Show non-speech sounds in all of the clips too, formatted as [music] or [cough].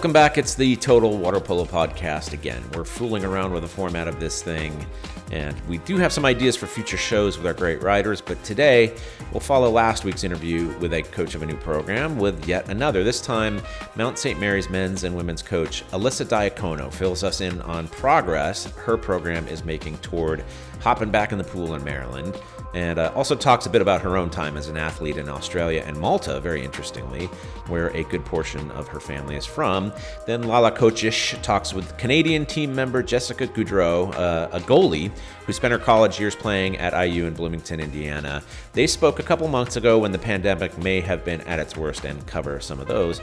Welcome back. It's the Total Water Polo Podcast again. We're fooling around with the format of this thing, and we do have some ideas for future shows with our great writers, but today we'll follow last week's interview with a coach of a new program with yet another. This time, Mount St. Mary's men's and women's coach Alyssa Diacono fills us in on progress her program is making toward hopping back in the pool in Maryland and uh, also talks a bit about her own time as an athlete in Australia and Malta, very interestingly, where a good portion of her family is from. Then Lala Kochish talks with Canadian team member Jessica Gaudreault, uh, a goalie who spent her college years playing at IU in Bloomington, Indiana. They spoke a couple months ago when the pandemic may have been at its worst and cover some of those.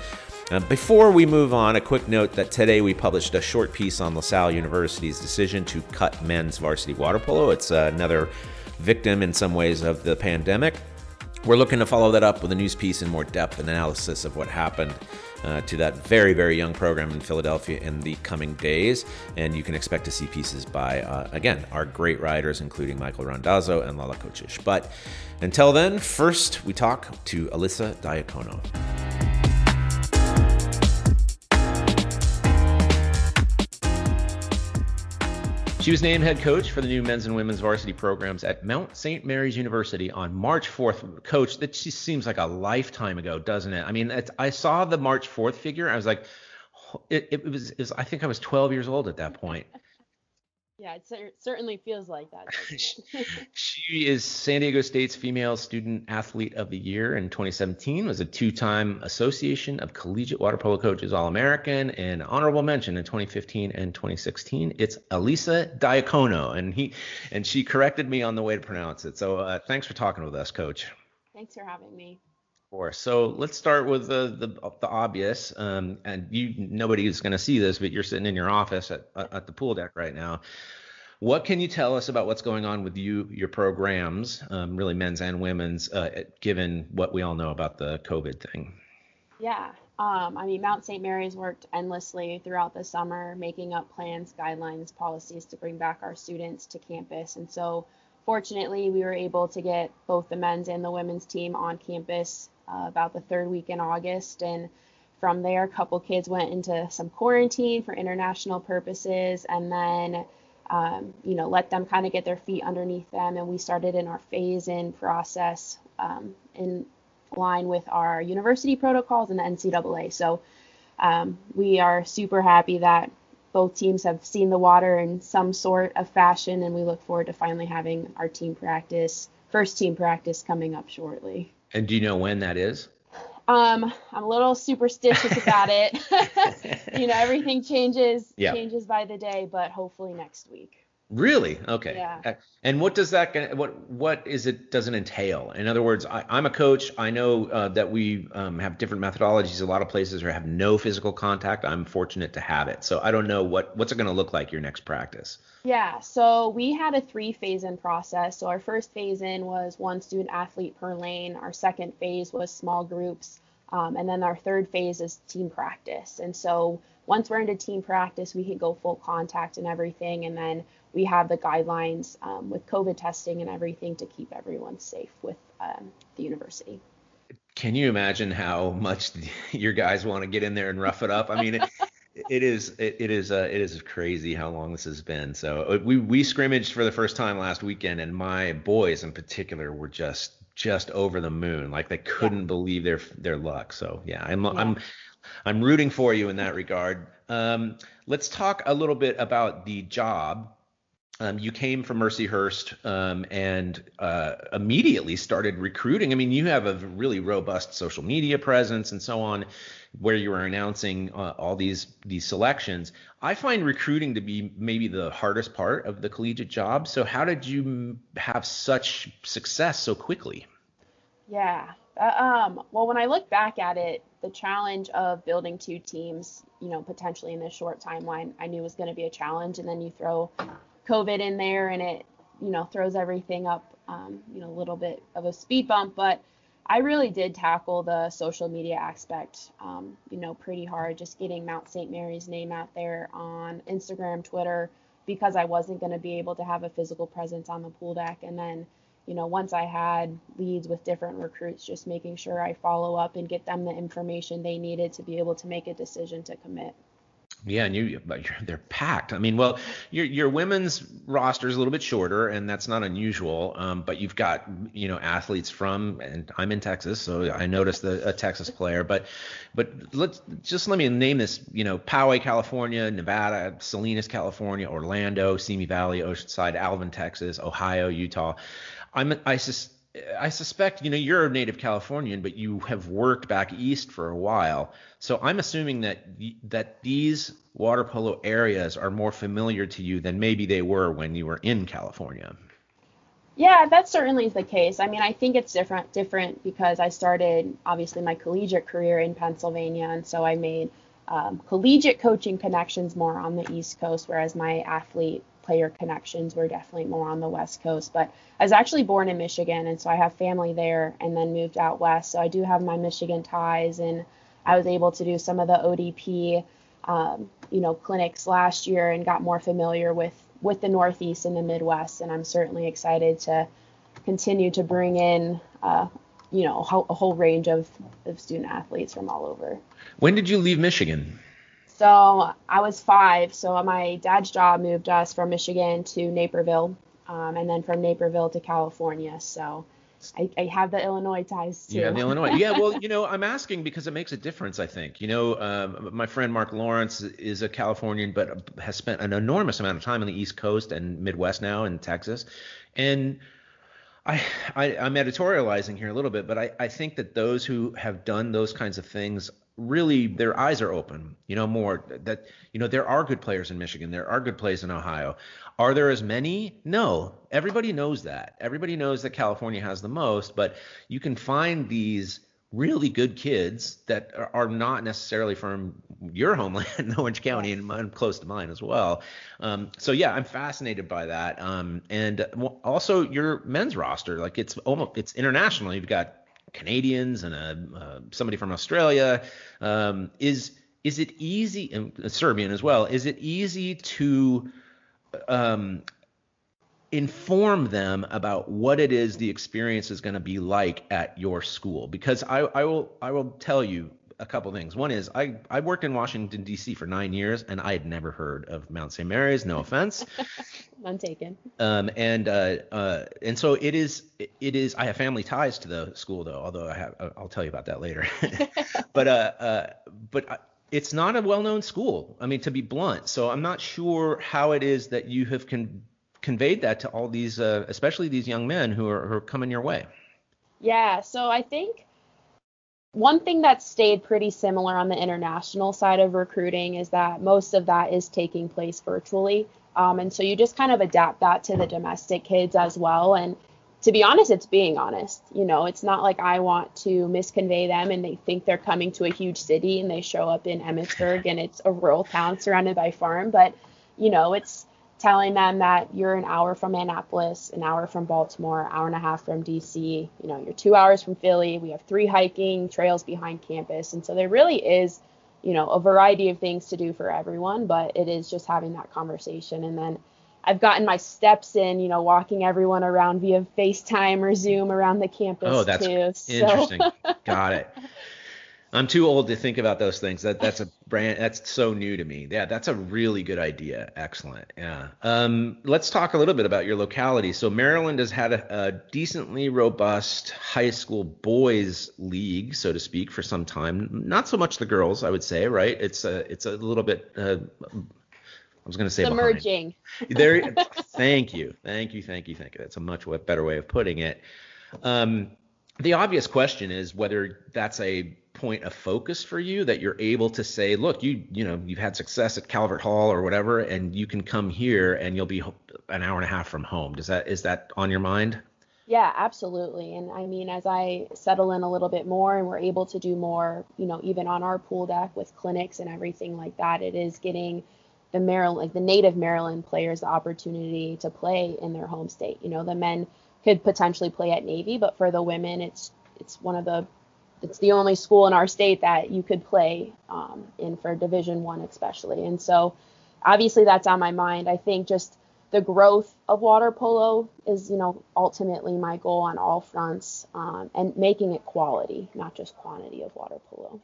Uh, before we move on, a quick note that today we published a short piece on LaSalle University's decision to cut men's varsity water polo. It's uh, another victim in some ways of the pandemic. We're looking to follow that up with a news piece in more depth and analysis of what happened uh, to that very, very young program in Philadelphia in the coming days. And you can expect to see pieces by, uh, again, our great writers, including Michael Randazzo and Lala Kochish. But until then, first we talk to Alyssa Diacono. She was named head coach for the new men's and women's varsity programs at Mount St. Mary's University on March 4th. Coach, that just seems like a lifetime ago, doesn't it? I mean, I saw the March 4th figure. I was like, it, it, was, it was, I think I was 12 years old at that point. Yeah, it cer- certainly feels like that. [laughs] [laughs] she is San Diego State's female student athlete of the year in 2017. Was a two-time Association of Collegiate Water Polo Coaches All-American and honorable mention in 2015 and 2016. It's Elisa Diacono, and he and she corrected me on the way to pronounce it. So uh, thanks for talking with us, Coach. Thanks for having me. So let's start with the the, the obvious. Um, and you nobody is going to see this, but you're sitting in your office at at the pool deck right now. What can you tell us about what's going on with you, your programs, um, really men's and women's, uh, given what we all know about the COVID thing? Yeah, um, I mean, Mount St. Mary's worked endlessly throughout the summer, making up plans, guidelines, policies to bring back our students to campus. And so, fortunately, we were able to get both the men's and the women's team on campus uh, about the third week in August. And from there, a couple kids went into some quarantine for international purposes, and then um, you know let them kind of get their feet underneath them. And we started in our phase-in process um, in line with our university protocols and the NCAA. So um, we are super happy that both teams have seen the water in some sort of fashion, and we look forward to finally having our team practice, first team practice coming up shortly. And do you know when that is? Um, I'm a little superstitious about it. [laughs] you know, everything [laughs] changes yeah. changes by the day, but hopefully next week. Really? Okay. Yeah. And what does that what what is it doesn't entail? In other words, I, am a coach. I know uh, that we um, have different methodologies. A lot of places are have no physical contact. I'm fortunate to have it. So I don't know what what's it going to look like your next practice. Yeah. So we had a three phase in process. So our first phase in was one student athlete per lane. Our second phase was small groups, um, and then our third phase is team practice. And so once we're into team practice, we can go full contact and everything, and then we have the guidelines um, with COVID testing and everything to keep everyone safe with um, the university. Can you imagine how much [laughs] your guys want to get in there and rough it up? I mean, it, [laughs] it is it, it is uh, it is crazy how long this has been. So uh, we we scrimmaged for the first time last weekend, and my boys in particular were just just over the moon, like they couldn't yeah. believe their their luck. So yeah, I'm yeah. I'm I'm rooting for you in that regard. Um, let's talk a little bit about the job um, you came from Mercyhurst um, and uh, immediately started recruiting. I mean, you have a really robust social media presence and so on, where you were announcing uh, all these these selections. I find recruiting to be maybe the hardest part of the collegiate job. So, how did you have such success so quickly? Yeah. Uh, um, well, when I look back at it, the challenge of building two teams, you know, potentially in this short timeline, I knew was going to be a challenge. And then you throw COVID in there and it, you know, throws everything up, um, you know, a little bit of a speed bump. But I really did tackle the social media aspect, um, you know, pretty hard, just getting Mount St. Mary's name out there on Instagram, Twitter, because I wasn't going to be able to have a physical presence on the pool deck. And then you know, once I had leads with different recruits, just making sure I follow up and get them the information they needed to be able to make a decision to commit. Yeah, and you they're packed. I mean, well, your your women's roster is a little bit shorter, and that's not unusual. Um, but you've got you know athletes from, and I'm in Texas, so I noticed the, a Texas player. But but let's just let me name this. You know, Poway, California, Nevada, Salinas, California, Orlando, Simi Valley, Oceanside, Alvin, Texas, Ohio, Utah. I'm I sus- I suspect you know you're a native Californian, but you have worked back east for a while. So I'm assuming that that these water polo areas are more familiar to you than maybe they were when you were in California. Yeah, that certainly is the case. I mean, I think it's different different because I started obviously my collegiate career in Pennsylvania, and so I made um, collegiate coaching connections more on the East Coast, whereas my athlete player connections were definitely more on the West Coast. But I was actually born in Michigan, and so I have family there, and then moved out west. So I do have my Michigan ties, and I was able to do some of the ODP, um, you know, clinics last year, and got more familiar with with the Northeast and the Midwest, and I'm certainly excited to continue to bring in, uh, you know, a whole range of, of student athletes from all over. When did you leave Michigan? So I was five. So my dad's job moved us from Michigan to Naperville, um, and then from Naperville to California. So I, I, have the Illinois ties too. Yeah, the Illinois. Yeah, well, [laughs] you know, I'm asking because it makes a difference. I think. You know, um, my friend Mark Lawrence is a Californian, but has spent an enormous amount of time on the East Coast and Midwest now in Texas, and. I, I, am editorializing here a little bit, but I, I think that those who have done those kinds of things really their eyes are open you know more that you know there are good players in michigan. There are good players in ohio. Are there as many? No. Everybody knows that. Everybody knows that california has the most but you can find these really good kids that are not necessarily from your [laughs] homeland orange county and I'm close to mine as well. Um, so yeah i'm fascinated by that. Um, and also your men's roster like it's almost it's international. You've got Canadians and a, uh, somebody from Australia. Um, is is it easy and Serbian as well? Is it easy to um, inform them about what it is the experience is going to be like at your school? Because I, I will I will tell you a couple things. One is I I worked in Washington D.C. for nine years and I had never heard of Mount St. Mary's. No offense. [laughs] None taken. Um, and uh, uh, and so it is it is. I have family ties to the school though, although I have I'll tell you about that later. [laughs] but uh, uh but uh, it's not a well-known school. I mean, to be blunt. So I'm not sure how it is that you have con- conveyed that to all these, uh, especially these young men who are, who are coming your way. Yeah. So I think one thing that's stayed pretty similar on the international side of recruiting is that most of that is taking place virtually. Um, and so you just kind of adapt that to the domestic kids as well. And to be honest, it's being honest. You know, it's not like I want to misconvey them and they think they're coming to a huge city and they show up in Emmitsburg and it's a rural town surrounded by farm. But, you know, it's telling them that you're an hour from Annapolis, an hour from Baltimore, hour and a half from DC. You know, you're two hours from Philly. We have three hiking trails behind campus, and so there really is, you know, a variety of things to do for everyone. But it is just having that conversation, and then I've gotten my steps in, you know, walking everyone around via FaceTime or Zoom around the campus oh, that's too. Interesting. So. Got it. [laughs] I'm too old to think about those things. That that's a brand that's so new to me. Yeah, that's a really good idea. Excellent. Yeah. Um, let's talk a little bit about your locality. So Maryland has had a, a, decently robust high school boys league, so to speak, for some time. Not so much the girls, I would say. Right? It's a it's a little bit. Uh, I was going to say emerging. There. thank you, thank you, thank you, thank you. That's a much better way of putting it. Um, the obvious question is whether that's a point of focus for you that you're able to say, look, you you know you've had success at Calvert Hall or whatever, and you can come here and you'll be an hour and a half from home. Does that is that on your mind? Yeah, absolutely. And I mean, as I settle in a little bit more and we're able to do more, you know, even on our pool deck with clinics and everything like that, it is getting the Maryland, like the native Maryland players, the opportunity to play in their home state. You know, the men could potentially play at Navy, but for the women, it's it's one of the it's the only school in our state that you could play um, in for Division One, especially. And so, obviously, that's on my mind. I think just the growth of water polo is, you know, ultimately my goal on all fronts, um, and making it quality, not just quantity of water polo.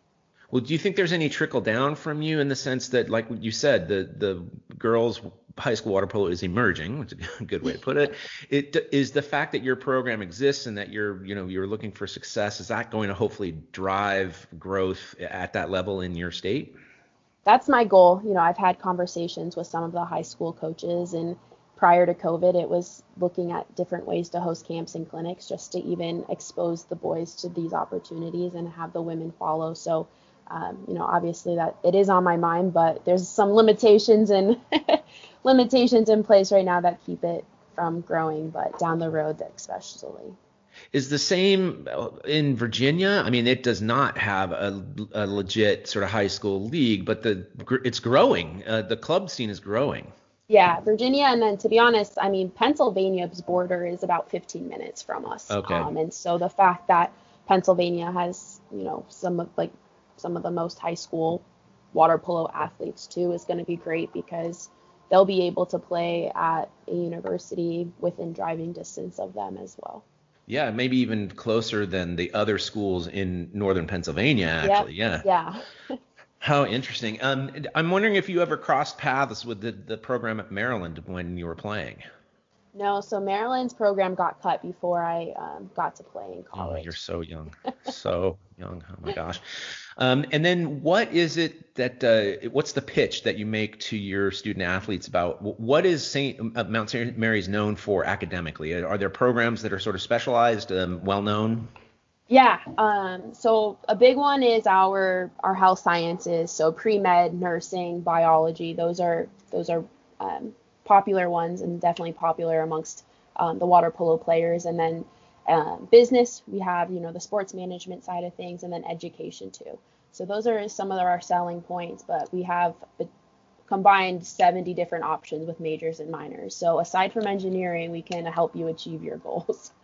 Well, do you think there's any trickle down from you in the sense that, like you said, the the girls high school water polo is emerging, which is a good way to put it. It is the fact that your program exists and that you're, you know, you're looking for success. Is that going to hopefully drive growth at that level in your state? That's my goal. You know, I've had conversations with some of the high school coaches and prior to COVID, it was looking at different ways to host camps and clinics just to even expose the boys to these opportunities and have the women follow. So, um, you know, obviously that it is on my mind, but there's some limitations and [laughs] limitations in place right now that keep it from growing, but down the road, especially. Is the same in Virginia? I mean, it does not have a, a legit sort of high school league, but the it's growing. Uh, the club scene is growing. Yeah, Virginia, and then to be honest, I mean Pennsylvania's border is about 15 minutes from us. Okay. Um, and so the fact that Pennsylvania has, you know, some of like some of the most high school water polo athletes too is going to be great because they'll be able to play at a university within driving distance of them as well. Yeah, maybe even closer than the other schools in northern Pennsylvania. Actually, yep. yeah. Yeah. [laughs] How interesting. Um, I'm wondering if you ever crossed paths with the, the program at Maryland when you were playing. No, so Maryland's program got cut before I um, got to play in college. Oh, you're so young, [laughs] so young. Oh my gosh. Um, and then what is it that uh, what's the pitch that you make to your student athletes about what is Saint uh, Mount St. Mary's known for academically? Are there programs that are sort of specialized, um, well known? Yeah. Um, so a big one is our our health sciences. So pre med, nursing, biology. Those are those are um, popular ones and definitely popular amongst um, the water polo players. And then um, business, we have you know the sports management side of things, and then education too. So those are some of our selling points. But we have combined 70 different options with majors and minors. So aside from engineering, we can help you achieve your goals. [laughs]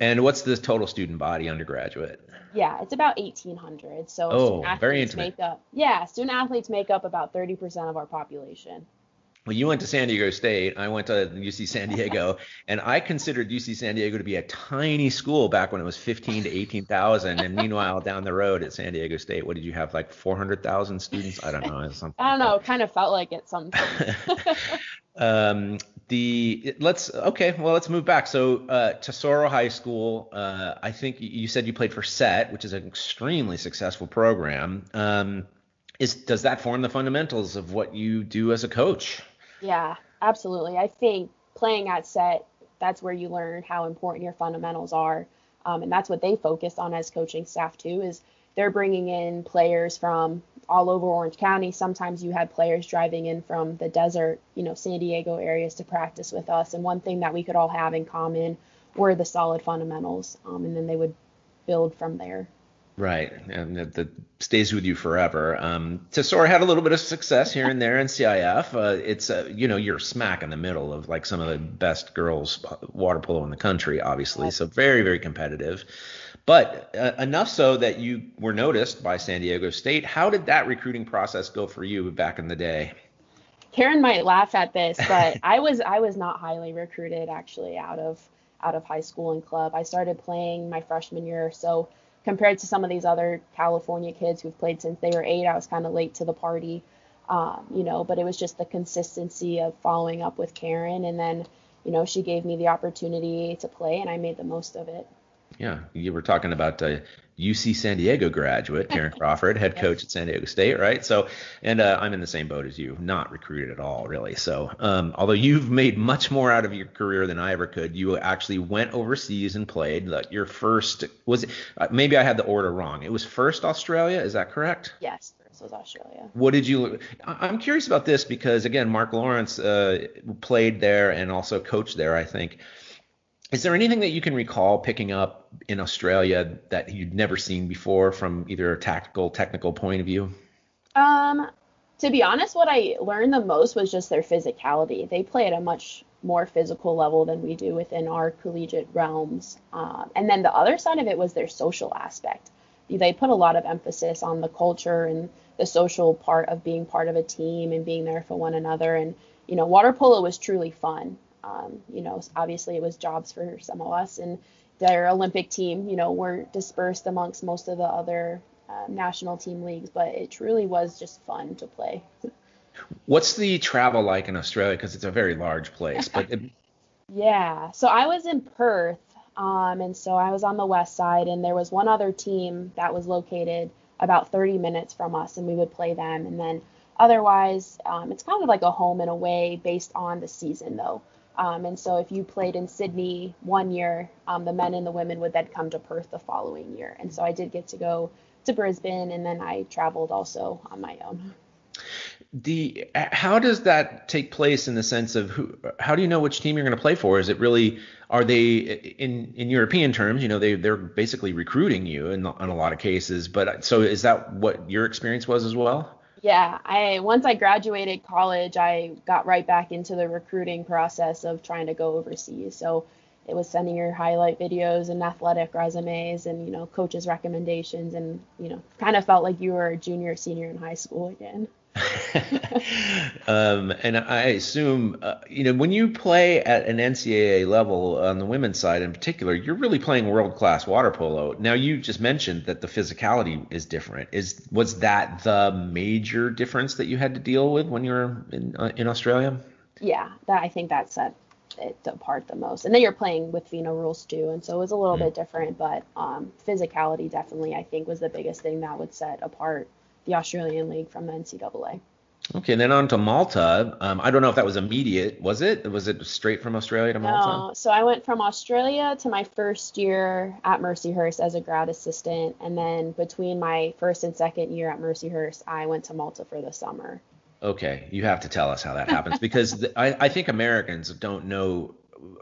And what's the total student body undergraduate? Yeah, it's about 1,800. So oh, very intimate. Make up, yeah, student athletes make up about 30% of our population. Well, you went to San Diego State. I went to UC San Diego, and I considered UC San Diego to be a tiny school back when it was 15 to 18,000. And meanwhile, down the road at San Diego State, what did you have, like 400,000 students? I don't know. Something I don't know. It kind of felt like it sometimes. [laughs] [laughs] um, the let's okay. Well, let's move back. So uh, Tesoro High School. Uh, I think you said you played for SET, which is an extremely successful program. Um, is does that form the fundamentals of what you do as a coach? Yeah, absolutely. I think playing at SET, that's where you learn how important your fundamentals are, um, and that's what they focus on as coaching staff too. Is they're bringing in players from all over Orange County. Sometimes you had players driving in from the desert, you know, San Diego areas to practice with us. And one thing that we could all have in common were the solid fundamentals, um, and then they would build from there. Right, and that, that stays with you forever. Um, Tesoro had a little bit of success here and there in CIF. Uh, it's uh, you know you're smack in the middle of like some of the best girls water polo in the country, obviously. So very very competitive, but uh, enough so that you were noticed by San Diego State. How did that recruiting process go for you back in the day? Carin might laugh at this, but [laughs] I was I was not highly recruited actually out of out of high school and club. I started playing my freshman year, so compared to some of these other California kids who've played since they were eight, I was kind of late to the party, um, you know, but it was just the consistency of following up with Carin. And then, you know, she gave me the opportunity to play and I made the most of it. Yeah, you were talking about a UC San Diego graduate, Carin [laughs] Crawford, head coach at San Diego State, right? So, and uh, I'm in the same boat as you, not recruited at all, really. So, um, although you've made much more out of your career than I ever could, you actually went overseas and played. Like your first was it, uh, maybe I had the order wrong. It was first Australia, is that correct? Yes. first Was Australia. What did you? I'm curious about this because again, Mark Lawrence uh, played there and also coached there. I think is there anything that you can recall picking up in Australia that you'd never seen before from either a tactical, technical point of view? Um, to be honest, what I learned the most was just their physicality. They play at a much more physical level than we do within our collegiate realms. Um, and then the other side of it was their social aspect. They put a lot of emphasis on the culture and the social part of being part of a team and being there for one another. And you know, water polo was truly fun. Um, you know, obviously it was jobs for some of us, and their Olympic team, you know, were dispersed amongst most of the other uh, national team leagues, but it truly was just fun to play. [laughs] What's the travel like in Australia? Because it's a very large place. But it... [laughs] yeah, so I was in Perth, um, and so I was on the west side, and there was one other team that was located about 30 minutes from us, and we would play them. And then otherwise, um, it's kind of like a home and away based on the season, though. Um, and so if you played in Sydney one year, um, the men and the women would then come to Perth the following year. And so I did get to go to Brisbane, and then I traveled also on my own. The how does that take place in the sense of who? How do you know which team you're going to play for? Is it really are they in in European terms? You know, they they're basically recruiting you in in a lot of cases. But so is that what your experience was as well? Yeah, I once I graduated college, I got right back into the recruiting process of trying to go overseas. So it was sending your highlight videos and athletic resumes and you know coaches recommendations and you know kind of felt like you were a junior or senior in high school again [laughs] um, and I assume, uh, you know, when you play at an NCAA level on the women's side in particular, you're really playing world class water polo. Now, you just mentioned that the physicality is different. Is was that the major difference that you had to deal with when you were in uh, in Australia? Yeah, that I think that set it apart the most. And then you're playing with FINA rules too, and so it was a little mm-hmm. bit different. But um, physicality definitely, I think, was the biggest thing that would set apart the Australian League from the NCAA. Okay, and then on to Malta. Um, I don't know if that was immediate. Was it? Was it straight from Australia to Malta? No. So I went from Australia to my first year at Mercyhurst as a grad assistant, and then between my first and second year at Mercyhurst, I went to Malta for the summer. Okay, you have to tell us how that happens [laughs] because the, I, I think Americans don't know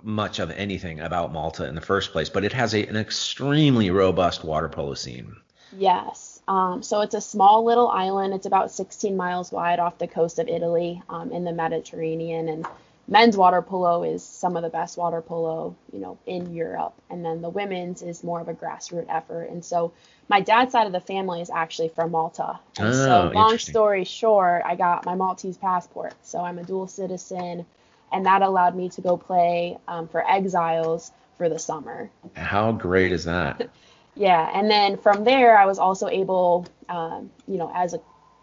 much of anything about Malta in the first place, but it has a, an extremely robust water polo scene. Yes. Um, so it's a small little island. It's about 16 miles wide off the coast of Italy um, in the Mediterranean. And men's water polo is some of the best water polo, you know, in Europe. And then the women's is more of a grassroots effort. And so my dad's side of the family is actually from Malta. And oh, so long story short, I got my Maltese passport. So I'm a dual citizen. And that allowed me to go play um, for Exiles for the summer. How great is that? [laughs] yeah, and then from there, I was also able, um, you know, as a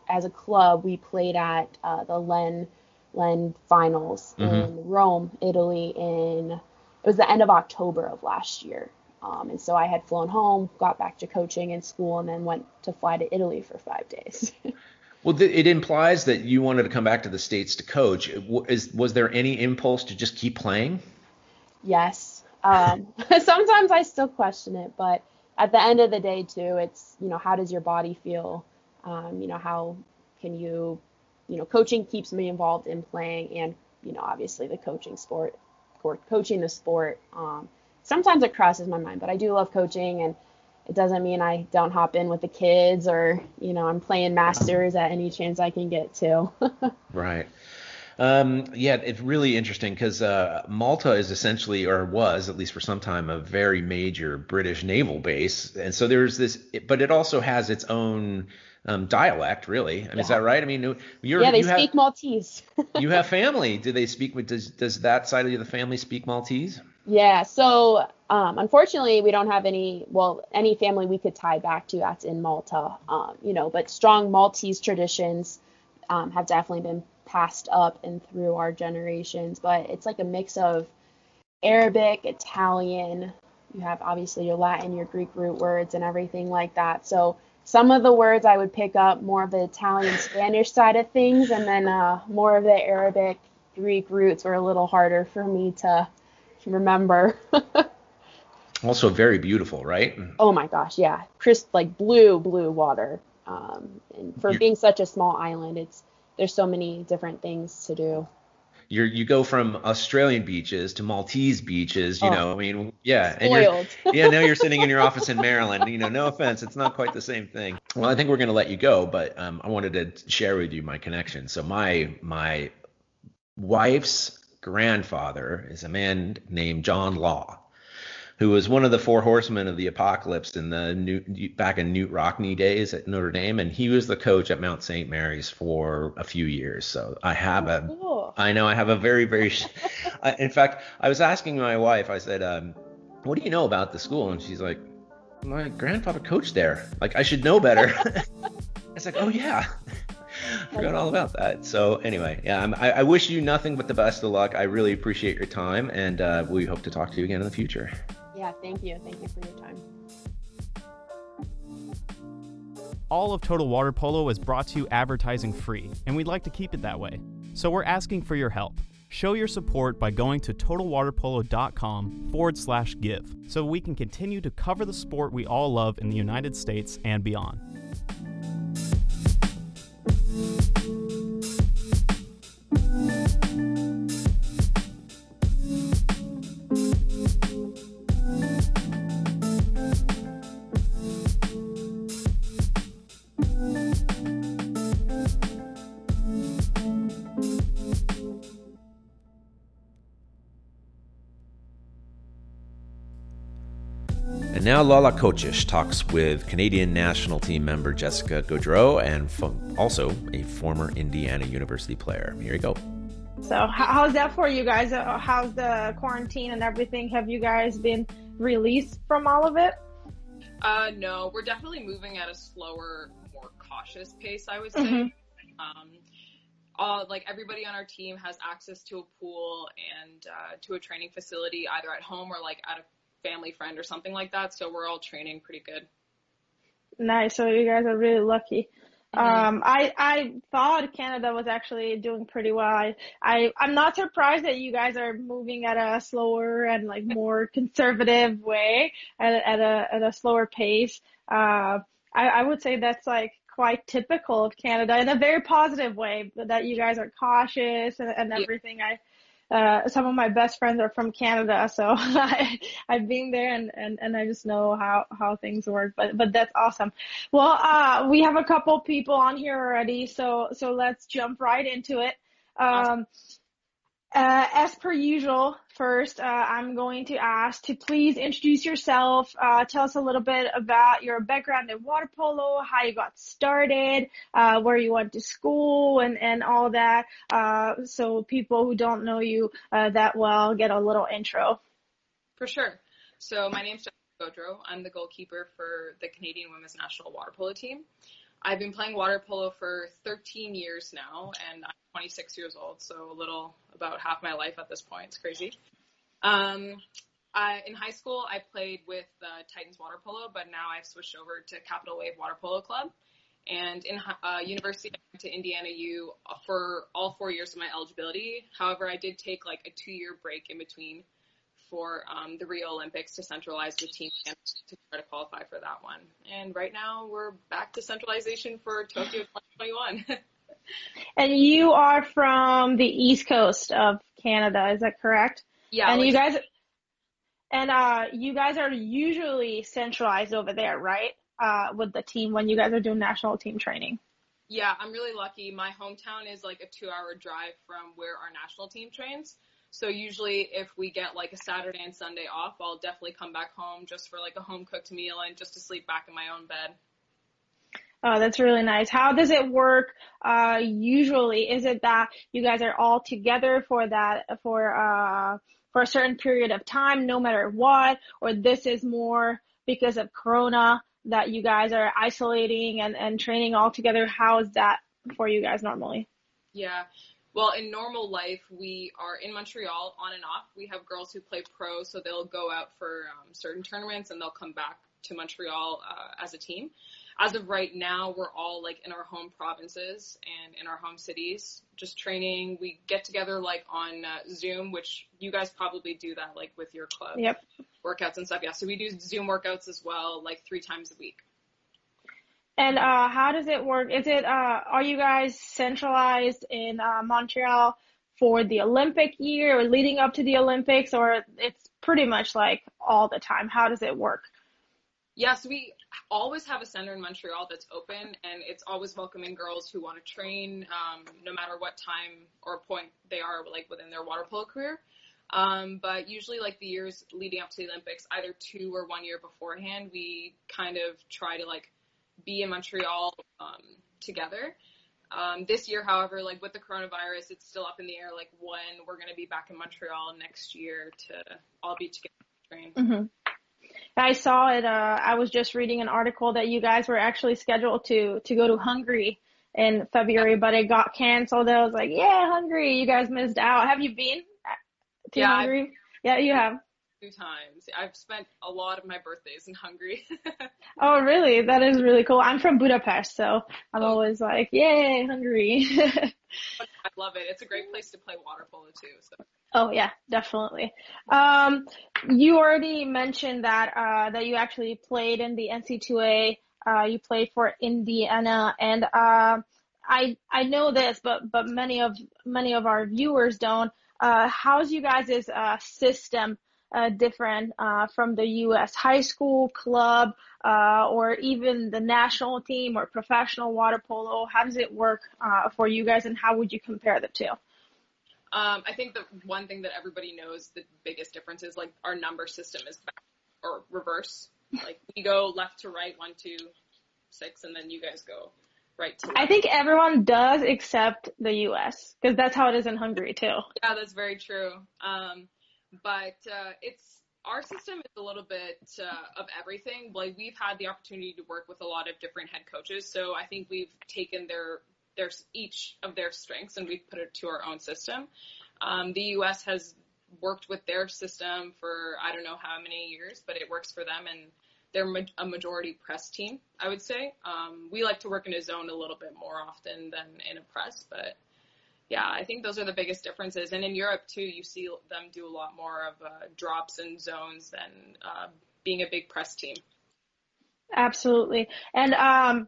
as a club, we played at uh, the LEN LEN finals mm-hmm. in Rome, Italy. In it was the end of October of last year, um, and so I had flown home, got back to coaching in school, and then went to fly to Italy for five days. [laughs] well, it implies that you wanted to come back to the states to coach. Is was there any impulse to just keep playing? Yes. Um, [laughs] sometimes I still question it, but at the end of the day too it's you know how does your body feel? Um, you know how can you you know coaching keeps me involved in playing and you know obviously the coaching sport or coaching the sport um, sometimes it crosses my mind but i do love coaching and it doesn't mean i don't hop in with the kids or you know i'm playing masters at any chance i can get to. [laughs] Right um, yeah, it's really interesting because uh, Malta is essentially, or was at least for some time, a very major British naval base, and so there's this, but it also has its own um, dialect, really. I mean, yeah. is that right? I mean, you're, yeah, they you speak have, Maltese. [laughs] you have family. Do they speak? Does does that side of the family speak Maltese? Yeah. So um, unfortunately, we don't have any. Well, any family we could tie back to that's in Malta. Um, you know, but strong Maltese traditions um, have definitely been passed up and through our generations, but it's like a mix of Arabic, Italian, you have obviously your Latin, your Greek root words, and everything like that. So some of the words I would pick up more of the Italian, Spanish side of things, and then uh, more of the Arabic, Greek roots were a little harder for me to remember. [laughs] also very beautiful, right? Oh my gosh, yeah, crisp like blue, blue water. Um, and for being such a small island, it's there's so many different things to do. you you go from Australian beaches to Maltese beaches, you oh, know. I mean, yeah, and you're, [laughs] yeah. Now you're sitting in your office in Maryland. You know, no offense, it's not quite the same thing. Well, I think we're going to let you go, but um, I wanted to share with you my connection. So my my wife's grandfather is a man named John Law, who was one of the four horsemen of the apocalypse in the new, back in Knute Rockne days at Notre Dame, and he was the coach at Mount St. Mary's for a few years. So I have a, cool. I know I have a very very, [laughs] I, in fact, I was asking my wife, I said, um, "What do you know about the school?" And she's like, "My grandfather coached there. Like I should know better." [laughs] it's like, "Oh yeah." [laughs] forgot all about that. So anyway, yeah, I, I wish you nothing but the best of luck. I really appreciate your time, and uh, we hope to talk to you again in the future. Yeah, thank you. Thank you for your time. All of Total Water Polo is brought to you advertising free, and we'd like to keep it that way. So we're asking for your help. Show your support by going to totalwaterpolo.com forward slash give so we can continue to cover the sport we all love in the United States and beyond. Now Lala Kochish talks with Canadian national team member Jessica Gaudreault and also a former Indiana University player. Here you go. So, how's that for you guys? Uh, how's the quarantine and everything? Have you guys been released from all of it? Uh, no, we're definitely moving at a slower, more cautious pace, I would say. Mm-hmm. Um, all, like everybody on our team has access to a pool and uh, to a training facility either at home or like at a family friend or something like that. So we're all training pretty good. Nice. So you guys are really lucky. Mm-hmm. Um, I I thought Canada was actually doing pretty well. I, I I'm not surprised that you guys are moving at a slower and like [laughs] more conservative way at a, at a at a slower pace. Uh, I I would say that's like quite typical of Canada in a very positive way. That you guys are cautious and, and everything. I uh, some of my best friends are from Canada, so [laughs] I, I've been there and, and, and I just know how, how things work, but, but that's awesome. Well, uh, we have a couple people on here already, so, so let's jump right into it. Um, uh, as per usual, first, uh, I'm going to ask to please introduce yourself. Uh, tell us a little bit about your background in water polo, how you got started, uh, where you went to school, and and all that. Uh, so people who don't know you uh, that well get a little intro. For sure. So my name's Jessica Gaudreault. I'm the goalkeeper for the Canadian Women's National Water Polo Team. I've been playing water polo for 13 years now, and I'm 26 years old, so a little about half my life at this point. It's crazy. Um, I, in high school, I played with uh, Titans Water Polo, but now I've switched over to Capital Wave Water Polo Club. And in uh, university, I went to Indiana U for all four years of my eligibility. However, I did take like a two-year break in between for um, the Rio Olympics to centralize the team to try to qualify for that one. And right now we're back to centralization for Tokyo 2021. [laughs] and you are from the east coast of Canada, is that correct? Yeah. And you guys, and uh, you guys are usually centralized over there, right? Uh, with the team when you guys are doing national team training. Yeah, I'm really lucky. My hometown is like a two hour drive from where our national team trains. So usually if we get like a Saturday and Sunday off, I'll definitely come back home just for like a home cooked meal and just to sleep back in my own bed. Oh, that's really nice. How does it work? Uh, usually, is it that you guys are all together for that for uh for a certain period of time, no matter what, or this is more because of Corona that you guys are isolating and and training all together? How is that for you guys normally? Yeah. Well, in normal life, we are in Montreal on and off. We have girls who play pro, so they'll go out for um, certain tournaments and they'll come back to Montreal uh, as a team. As of right now, we're all like in our home provinces and in our home cities, just training. We get together like on uh, Zoom, which you guys probably do that like with your club yep. workouts and stuff. Yeah, so we do Zoom workouts as well, like three times a week. And uh, how does it work? Is it uh, are you guys centralized in uh, Montreal for the Olympic year or leading up to the Olympics, or it's pretty much like all the time? How does it work? Yes, we always have a center in Montreal that's open, and it's always welcoming girls who want to train, um, no matter what time or point they are, like within their water polo career. Um, but usually, like the years leading up to the Olympics, either two or one year beforehand, we kind of try to like be in Montreal um, together. Um, this year, however, like with the coronavirus, it's still up in the air, like when we're going to be back in Montreal next year to all be together. Mm-hmm. I saw it. Uh, I was just reading an article that you guys were actually scheduled to to go to Hungary in February, but it got canceled. I was like, yeah, Hungary, you guys missed out. Have you been to yeah, Hungary? I've, yeah, you have. Two times. I've spent a lot of my birthdays in Hungary. [laughs] oh, really? That is really cool. I'm from Budapest, so I'm oh. always like, yay, Hungary. [laughs] I love it. It's a great place to play water polo too. So. Oh yeah, definitely. Um, you already mentioned that uh, that you actually played in the NC2A. Uh, you played for Indiana, and uh, I I know this, but but many of many of our viewers don't. Uh, how's you guys' uh, system uh, different uh, from the U.S. high school club uh, or even the national team or professional water polo? How does it work uh, for you guys, and how would you compare the two? Um, I think the one thing that everybody knows the biggest difference is like our number system is back or reverse. [laughs] Like we go left to right, one, two, six, and then you guys go right to left. I think everyone does except the U.S. because that's how it is in Hungary too. Yeah, that's very true. Um, but uh, it's our system is a little bit uh, of everything. Like we've had the opportunity to work with a lot of different head coaches, so I think we've taken their their each of their strengths and we've put it to our own system. Um, the U.S. has worked with their system for I don't know how many years, but it works for them and they're a majority press team, I would say. Um, we like to work in a zone a little bit more often than in a press, but yeah, I think those are the biggest differences. And in Europe too, you see them do a lot more of uh, drops and zones than uh, being a big press team. Absolutely. And um,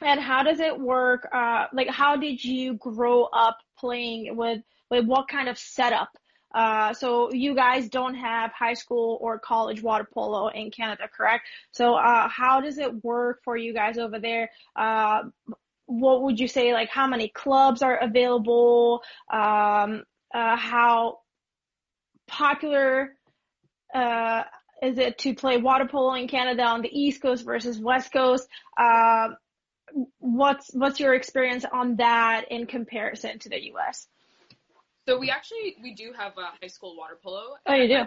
and how does it work? Uh, like, how did you grow up playing with with what kind of setup? Uh, so you guys don't have high school or college water polo in Canada, correct? So uh, how does it work for you guys over there? Uh, what would you say, like how many clubs are available? Um, uh, how popular uh, is it to play water polo in Canada on the East Coast versus West Coast? Uh, what's what's your experience on that in comparison to the U.S.? So we actually we do have a high school water polo. Oh, you do.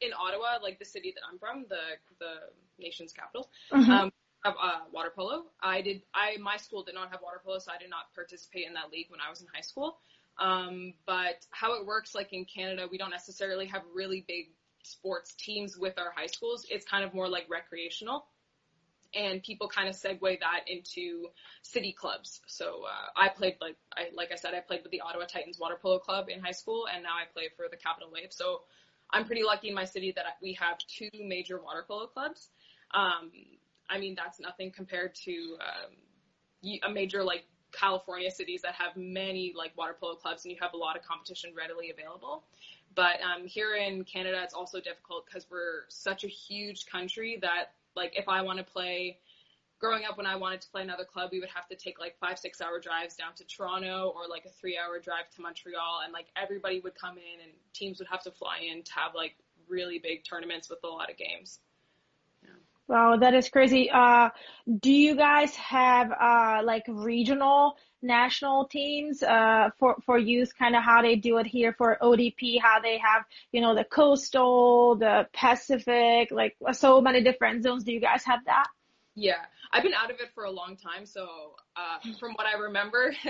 In Ottawa, like the city that I'm from, the the nation's capital. Mm-hmm. Um, uh, water polo. I did. I my school did not have water polo, so I did not participate in that league when I was in high school. Um, but how it works, like in Canada, we don't necessarily have really big sports teams with our high schools. It's kind of more like recreational, and people kind of segue that into city clubs. So uh, I played like I like I said, I played with the Ottawa Titans water polo club in high school, and now I play for the Capital Wave. So I'm pretty lucky in my city that we have two major water polo clubs. Um, I mean, that's nothing compared to um, a major like California cities that have many like water polo clubs and you have a lot of competition readily available. But um, here in Canada, it's also difficult because we're such a huge country that like if I want to play, growing up when I wanted to play another club, we would have to take like five, six hour drives down to Toronto or like a three hour drive to Montreal. And like everybody would come in and teams would have to fly in to have like really big tournaments with a lot of games. Wow, that is crazy. Uh, do you guys have uh, like regional national teams uh, for for youth? Kind of how they do it here for ODP, how they have you know the coastal, the Pacific, like so many different zones. Do you guys have that? Yeah, I've been out of it for a long time, so uh, from what I remember. [laughs]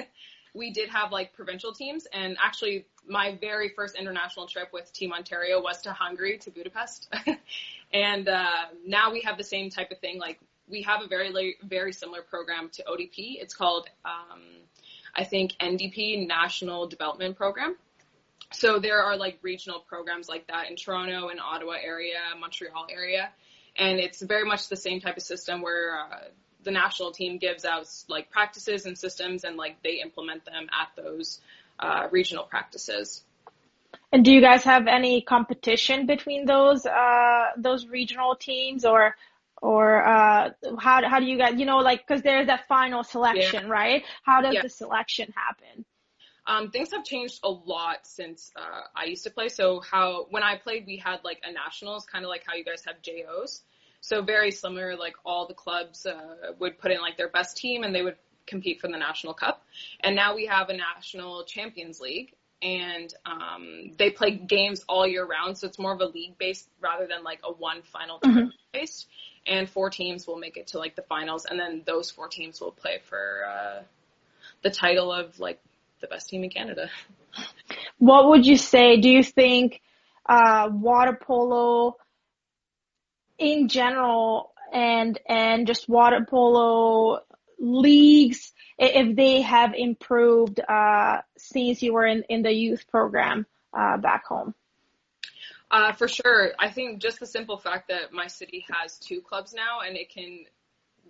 we did have like provincial teams and actually my very first international trip with team ontario was to hungary to budapest [laughs] And uh, now we have the same type of thing. Like we have a very very similar program to ODP. It's called um, I think NDP National Development Program. So there are like regional programs like that in Toronto and Ottawa area, Montreal area, and it's very much the same type of system where uh, the national team gives out like practices and systems and like they implement them at those uh, regional practices. And do you guys have any competition between those uh, those regional teams, or or uh, how how do you guys you know like because there's that final selection, yeah. right? How does yeah. the selection happen? Um, things have changed a lot since uh, I used to play. So how when I played, we had like a nationals, kind of like how you guys have JOs. So very similar. Like all the clubs uh, would put in like their best team, and they would compete for the national cup. And now we have a national champions league, and um, they play games all year round. So it's more of a league based rather than like a one final mm-hmm. based. And four teams will make it to like the finals, and then those four teams will play for uh, the title of like the best team in Canada. What would you say? Do you think uh, water polo in general and and just water polo leagues if they have improved uh, since you were in, in the youth program uh, back home? Uh, for sure. I think just the simple fact that my city has two clubs now and it can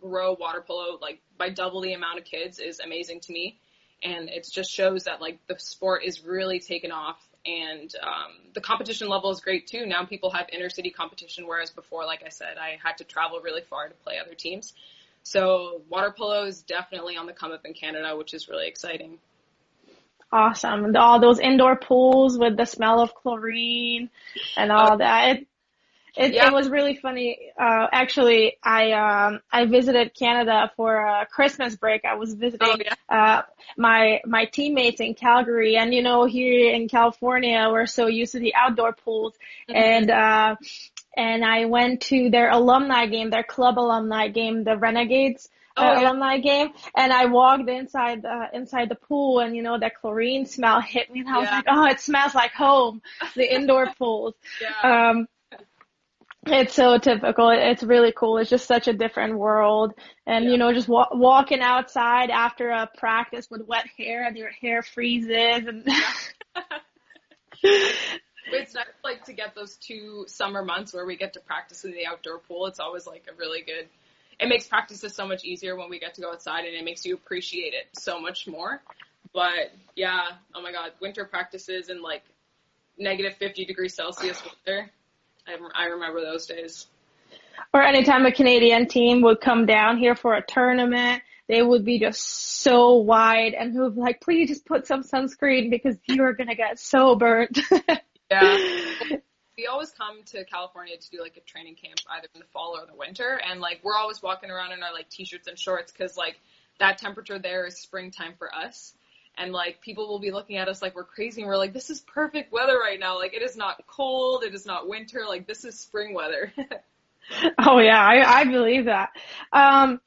grow water polo like by double the amount of kids is amazing to me and it just shows that like the sport is really taken off and um, the competition level is great too. Now people have inner city competition, whereas before, like I said, I had to travel really far to play other teams. So water polo is definitely on the come up in Canada, which is really exciting. Awesome. All those indoor pools with the smell of chlorine and all uh, that. It, it, yeah. it was really funny. Uh, actually, I um, I visited Canada for a Christmas break. I was visiting oh, yeah. uh, my my teammates in Calgary, and you know, here in California, we're so used to the outdoor pools, mm-hmm. and uh, and I went to their alumni game, their club alumni game, the Renegades. Uh, oh, yeah. alumni game and I walked inside the inside the pool and you know that chlorine smell hit me and I was like oh it smells like home the indoor pools [laughs] yeah. um it's so typical. It's really cool. It's just such a different world. And, yeah. you know, just wa- walking outside after a practice with wet hair and your hair freezes and. [laughs] it's nice like to get those two summer months where we get to practice in the outdoor pool. It's always like a really good. It makes practices so much easier when we get to go outside, and it makes you appreciate it so much more. But yeah, oh my god, winter practices in like negative 50 degrees Celsius weather I, I remember those days. Or anytime a Canadian team would come down here for a tournament, they would be just so wide and who would be like, please just put some sunscreen because you're going to get so burnt. [laughs] yeah. [laughs] We always come to California to do like a training camp either in the fall or the winter. And like, we're always walking around in our like t-shirts and shorts because like that temperature there is springtime for us and like people will be looking at us like we're crazy and we're like this is perfect weather right now. Like it is not cold. It is not winter. Like this is spring weather. [laughs] Oh yeah. I, I believe that. Um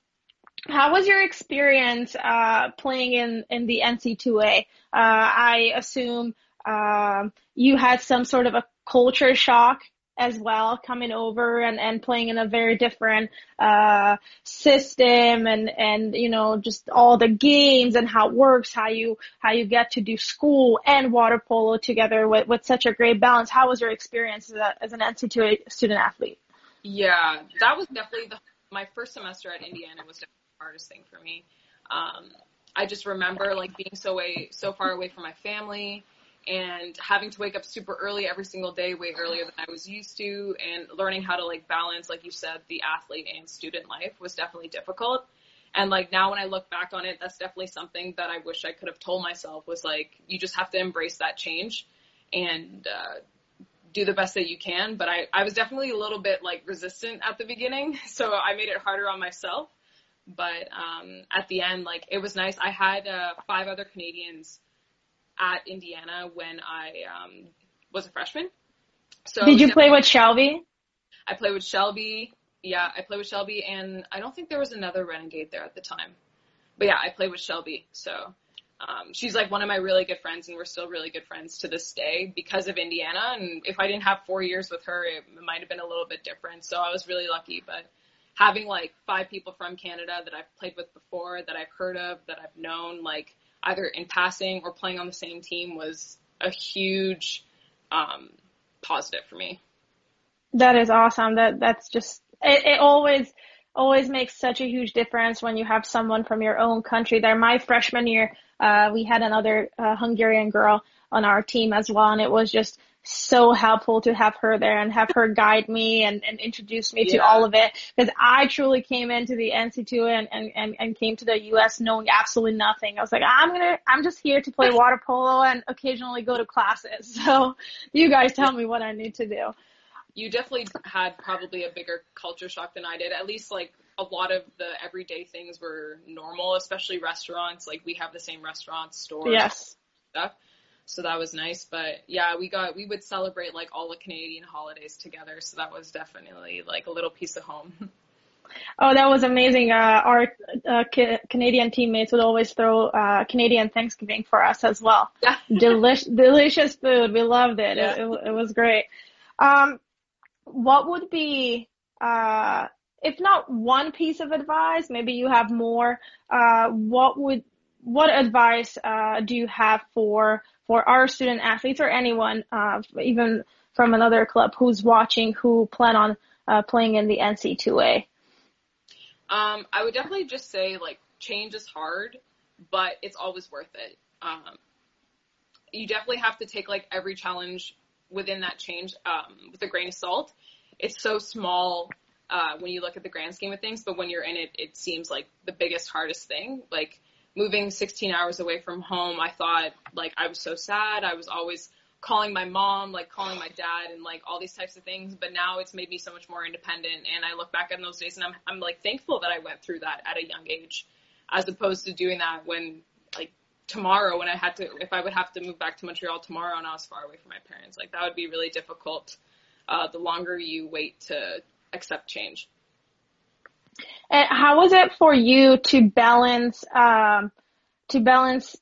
how was your experience uh playing in in the NC2A uh I assume um you had some sort of a culture shock as well, coming over and, and playing in a very different uh, system and and you know just all the games and how it works, how you how you get to do school and water polo together with, with such a great balance. How was your experience as, a, as an NC2A student athlete? Yeah, that was definitely the my first semester at Indiana was definitely the hardest thing for me. Um, I just remember like being so way so far away from my family and having to wake up super early every single day, way earlier than I was used to, and learning how to like balance, like you said, the athlete and student life was definitely difficult. And like now when I look back on it, that's definitely something that I wish I could have told myself was like, you just have to embrace that change and, uh, do the best that you can. But I, I was definitely a little bit like resistant at the beginning. [laughs] So I made it harder on myself. But, um, at the end, like it was nice. I had, uh, five other Canadians at Indiana when I um, was a freshman. So did you play with Shelby? I played with Shelby. Yeah, I played with Shelby, and I don't think there was another Renegade there at the time. But yeah, I played with Shelby. So um, she's like one of my really good friends, and we're still really good friends to this day because of Indiana. And if I didn't have four years with her, it might have been a little bit different. So I was really lucky. But having like five people from Canada that I've played with before, that I've heard of, that I've known, like either in passing or playing on the same team was a huge um, positive for me. That is awesome. That that's just it, it always always makes such a huge difference when you have someone from your own country there. My freshman year, uh, we had another uh, Hungarian girl on our team as well, and it was just so helpful to have her there and have her guide me and, and introduce me yeah. to all of it because I truly came into the NC2 and, and, and, and came to the US knowing absolutely nothing. I was like, I'm gonna, I'm just here to play water polo and occasionally go to classes. [laughs] So you guys tell me what I need to do. You definitely had probably a bigger culture shock than I did. At least like a lot of the everyday things were normal, especially restaurants. Like we have the same restaurants, stores, yes. stuff. So that was nice. But yeah, we got we would celebrate like all the Canadian holidays together. So that was definitely like a little piece of home. [laughs] Oh, that was amazing. Uh, our uh, ca- Canadian teammates would always throw uh, Canadian Thanksgiving for us as well. Yeah. [laughs] Delish- delicious food. We loved it. Yeah. It, it, it was great. Um, what would be, uh, if not one piece of advice, maybe you have more, uh, what would, what advice, uh, do you have for, for our student athletes or anyone, uh, even from another club who's watching who plan on, uh, playing in the NC2A? Um, I would definitely just say like change is hard, but it's always worth it. Um, you definitely have to take like every challenge within that change um, with a grain of salt. It's so small uh, when you look at the grand scheme of things, but when you're in it, it seems like the biggest, hardest thing. Like moving 16 hours away from home, I thought like I was so sad. I was always calling my mom, like calling my dad, and like all these types of things. But now it's made me so much more independent, and I look back on those days, and I'm I'm like thankful that I went through that at a young age, as opposed to doing that when like tomorrow when I had to if I would have to move back to Montreal tomorrow and I was far away from my parents. Like that would be really difficult. Uh, the longer you wait to accept change. And how was it for you to balance um, to balance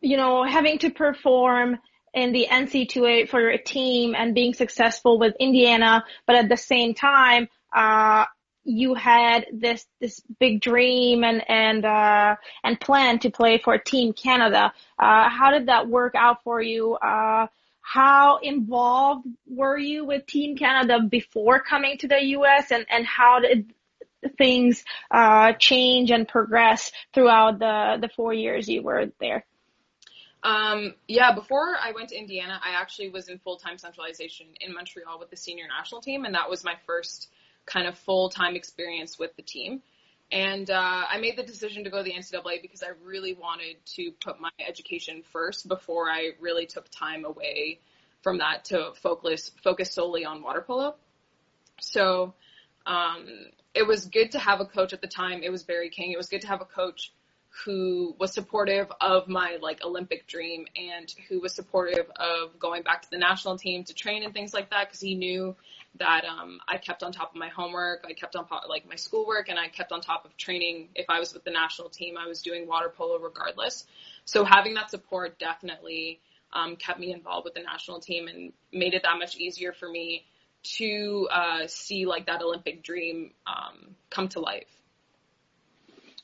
you know, having to perform in the NC2A for your team and being successful with Indiana, but at the same time, uh, you had this this big dream and and uh, and plan to play for Team Canada. Uh, how did that work out for you? How involved were you with Team Canada before coming to the U.S. and and how did things uh, change and progress throughout the the four years you were there? Um, yeah, before I went to Indiana, I actually was in full time centralization in Montreal with the senior national team, and that was my first kind of full time experience with the team. And uh, I made the decision to go to the NCAA because I really wanted to put my education first before I really took time away from that to focus focus solely on water polo. So um, it was good to have a coach at the time. It was Barry King. It was good to have a coach who was supportive of my like Olympic dream and who was supportive of going back to the national team to train and things like that because he knew that um, I kept on top of my homework, I kept on like my schoolwork, and I kept on top of training. If I was with the national team, I was doing water polo regardless. So having that support definitely um, kept me involved with the national team and made it that much easier for me to uh, see like that Olympic dream um, come to life.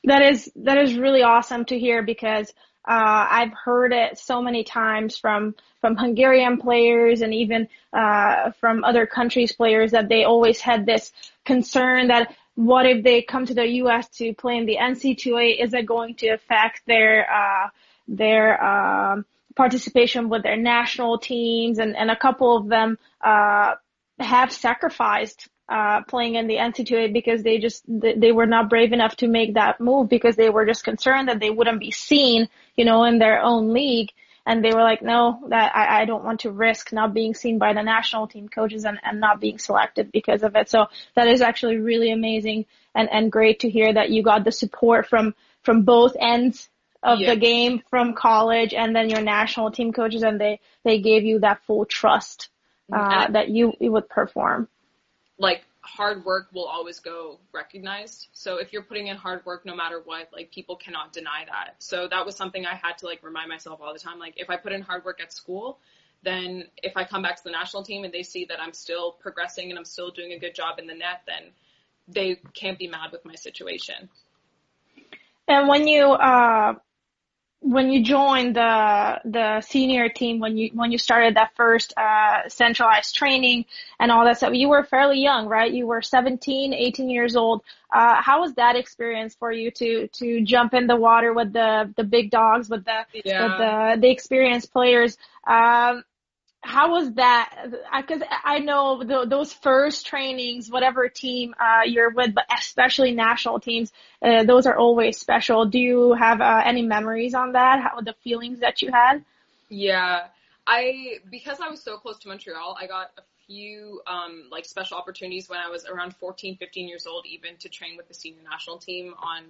That is that is really awesome to hear because uh, I've heard it so many times from from Hungarian players and even uh, from other countries' players that they always had this concern that what if they come to the U.S. to play in the NC2A? Is it going to affect their uh, their um, participation with their national teams? And and a couple of them uh, have sacrificed uh, playing in the NC2A because they just they were not brave enough to make that move because they were just concerned that they wouldn't be seen, you know, in their own league. And they were like, no, that I, I don't want to risk not being seen by the national team coaches and, and not being selected because of it. So that is actually really amazing and, and great to hear that you got the support from, from both ends of yeah. the game from college and then your national team coaches and they, they gave you that full trust, uh, that you, you would perform like hard work will always go recognized. So if you're putting in hard work no matter what, like people cannot deny that. So that was something I had to like remind myself all the time. Like if I put in hard work at school, then if I come back to the national team and they see that I'm still progressing and I'm still doing a good job in the net, then they can't be mad with my situation. And when you uh when you joined the the senior team when you when you started that first uh, centralized training and all that stuff you were fairly young right? You were 17 18 years old. Uh, how was that experience for you to to jump in the water with the the big dogs with the yeah. with the the experienced players? Um, how was that? Because I know the, those first trainings, whatever team uh, you're with, but especially national teams, uh, those are always special. Do you have uh, any memories on that? How the feelings that you had? Yeah, I because I was so close to Montreal, I got a few um, like special opportunities when I was around 14, 15 years old, even to train with the senior national team on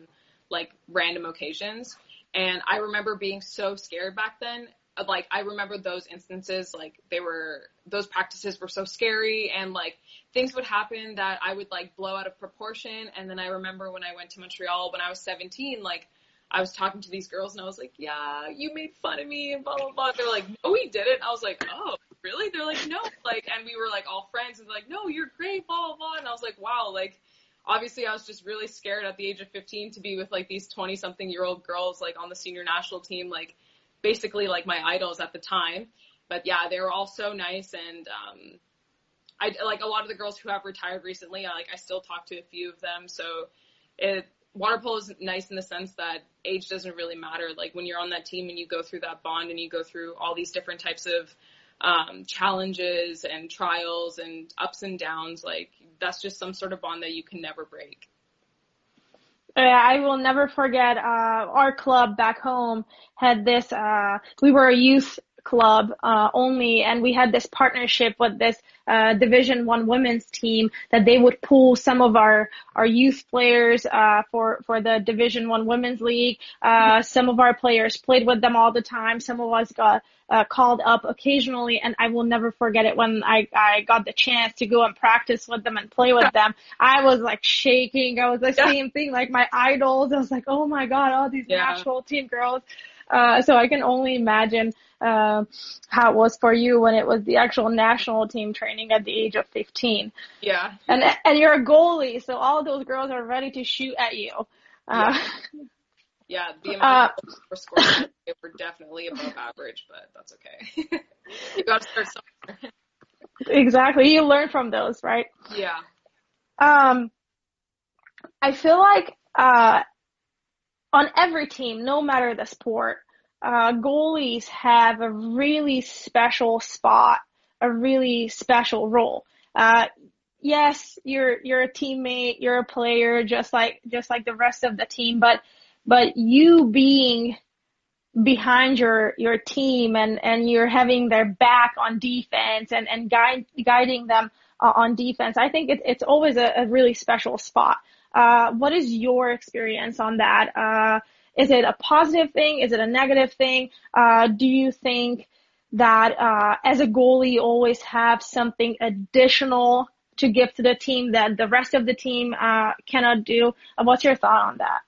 like random occasions. And I remember being so scared back then like I remember those instances like they were those practices were so scary and like things would happen that I would like blow out of proportion. And then I remember when I went to Montreal when I was 17 like I was talking to these girls and I was like yeah you made fun of me and blah blah blah. They're like no we didn't. I was like oh really? They're like no. Like and we were like all friends and like no you're great blah blah blah. And I was like wow like obviously I was just really scared at the age of 15 to be with like these 20 something year old girls like on the senior national team like basically like my idols at the time. But yeah, they were all so nice and um I like a lot of the girls who have retired recently, I like I still talk to a few of them. So it water polo is nice in the sense that age doesn't really matter. Like when you're on that team and you go through that bond and you go through all these different types of um, challenges and trials and ups and downs, like that's just some sort of bond that you can never break. I will never forget, uh, our club back home had this, uh, we were a youth club, uh, only, and we had this partnership with this, uh, Division One women's team that they would pull some of our, our youth players, uh, for, for the Division One women's league. Uh, some of our players played with them all the time. Some of us got, uh, called up occasionally and I will never forget it when I, I got the chance to go and practice with them and play with them. [laughs] I was like shaking. I was the yeah. same thing, like my idols. I was like, oh my God, all these yeah. national team girls. Uh, so I can only imagine, uh, how it was for you when it was the actual national team training at the age of 15. Yeah. And, and you're a goalie, so all those girls are ready to shoot at you. Uh, yeah. Yeah, the amount uh, of scores were definitely above average, but that's okay. [laughs] you got to start somewhere. exactly, you learn from those, right? Yeah. Um, I feel like uh, on every team, no matter the sport, uh, goalies have a really special spot, a really special role. Uh, yes, you're you're a teammate, you're a player, just like just like the rest of the team, but but you being behind your your team and and you're having their back on defense and and guide, guiding them uh, on defense i think it, it's always a, a really special spot uh, what is your experience on that? Uh, is it a positive thing? Is it a negative thing? Uh, do you think that uh, as a goalie you always have something additional to give to the team that the rest of the team uh, cannot do? What's your thought on that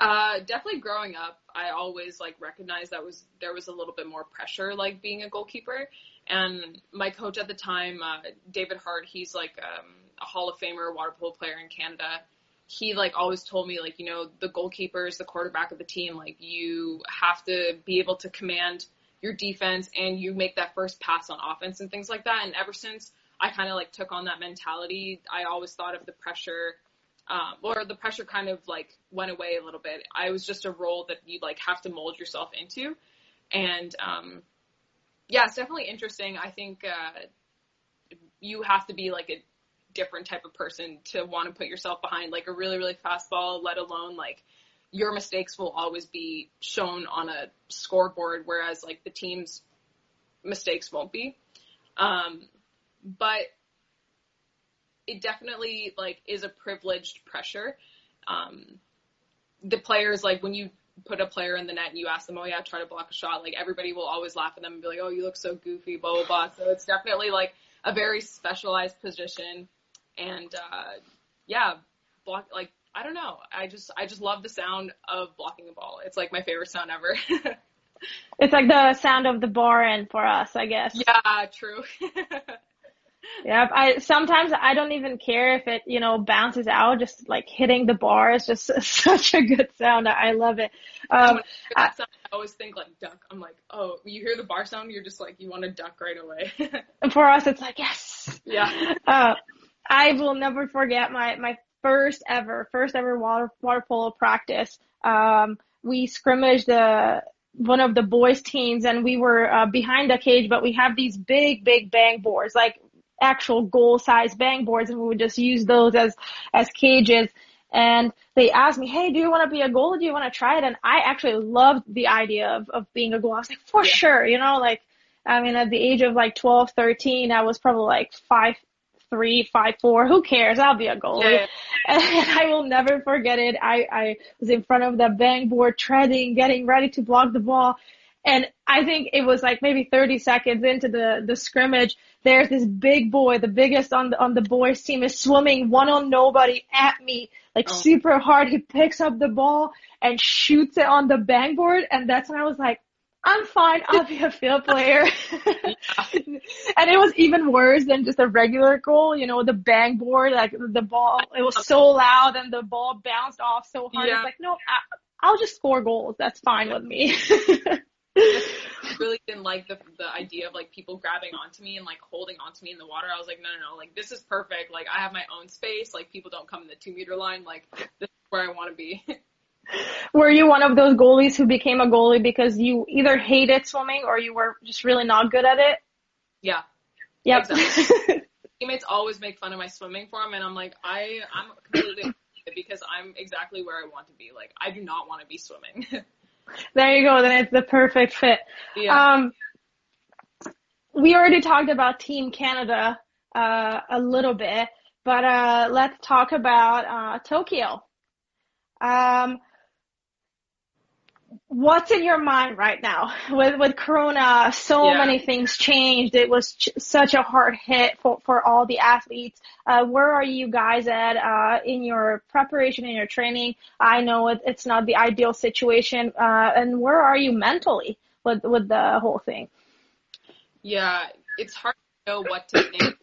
uh, definitely growing up, I always like recognized that was there was a little bit more pressure like being a goalkeeper. And my coach at the time, uh, David Hart, he's like um, a Hall of Famer water polo player in Canada. He like always told me like you know the goalkeeper is the quarterback of the team. Like you have to be able to command your defense and you make that first pass on offense and things like that. And ever since I kind of like took on that mentality, I always thought of the pressure um, or the pressure kind of like went away a little bit. I was just a role that you like have to mold yourself into, and um, yeah, it's definitely interesting. I think uh, you have to be like a different type of person to want to put yourself behind like a really really fast ball. Let alone like your mistakes will always be shown on a scoreboard, whereas like the team's mistakes won't be. Um, but it definitely like is a privileged pressure. Um, the players like when you put a player in the net and you ask them, oh yeah, try to block a shot, like everybody will always laugh at them and be like, oh, you look so goofy, blah blah blah. So it's definitely like a very specialized position, and uh, yeah, block like I don't know, I just I just love the sound of blocking a ball. It's like my favorite sound ever. [laughs] it's like the sound of the bar end for us, I guess. Yeah, true. [laughs] Yeah, I sometimes I don't even care if it, you know, bounces out. Just like hitting the bar is just [laughs] such a good sound. I love it. Um, I, sound, I always think like duck. I'm like, oh, you hear the bar sound, you're just like you want to duck right away. [laughs] for us, it's like yes. Yeah. Uh, I will never forget my my first ever first ever water water polo practice. Um, we scrimmaged the one of the boys teams and we were uh, behind the cage, but we have these big, big bang boards, like actual goal size bang boards and we would just use those as, as cages. And they asked me, Hey, do you want to be a goalie? Do you want to try it? And I actually loved the idea of, of being a goalie. I was like, for yeah. sure, you know, like, I mean, at the age of like 12, 13, I was probably like five, three, five, four. Who cares? I'll be a goalie. Yeah. [laughs] And I will never forget it. I, I was in front of the bang board, treading, getting ready to block the ball. And I think it was like maybe 30 seconds into the, the scrimmage. There's this big boy, the biggest on the, on the boys team is swimming one on nobody at me, like oh. super hard. He picks up the ball and shoots it on the bang board. And that's when I was like, I'm fine. I'll be a field player. [laughs] and it was even worse than just a regular goal. You know, the bang board, like the ball, it was so loud and the ball bounced off so hard. Yeah. It's like, no, I, will just score goals. That's fine with me. [laughs] Really didn't like the the idea of like people grabbing onto me and like holding onto me in the water. I was like, no, no, no, like this is perfect. Like I have my own space. Like people don't come in the two meter line. Like this is where I want to be. [laughs] were you one of those goalies who became a goalie because you either hated swimming or you were just really not good at it? Yeah. Yep. Exactly. [laughs] Teammates always make fun of my swimming form, and I'm like, I I'm completely [laughs] because I'm exactly where I want to be. Like, I do not want to be swimming. There you go. Then it's the perfect fit. Yeah. Um, we already talked about Team Canada uh, a little bit, but uh, let's talk about uh, Tokyo. Um, what's in your mind right now? [laughs] With with corona so yeah. many things changed. It was ch- such a hard hit for for all the athletes. Uh, where are you guys at uh, in your preparation in your training? I know it, it's not the ideal situation uh, and where are you mentally with with the whole thing? Yeah it's hard to know what to think.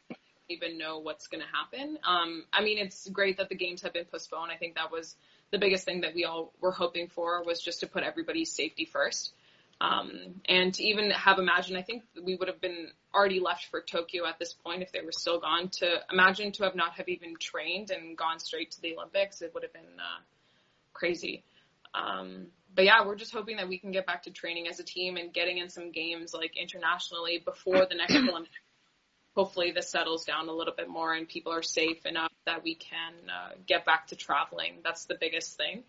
Even know what's going to happen. Um i mean it's great that the games have been postponed. I think that was the biggest thing that we all were hoping for was just to put everybody's safety first. Um, and to even have imagined, I think we would have been already left for Tokyo at this point if they were still gone. To imagine to have not have even trained and gone straight to the Olympics, it would have been uh, crazy. Um, but yeah, we're just hoping that we can get back to training as a team and getting in some games like internationally before the next [clears throat] Olympics hopefully this settles down a little bit more and people are safe enough that we can uh, get back to traveling. That's the biggest thing.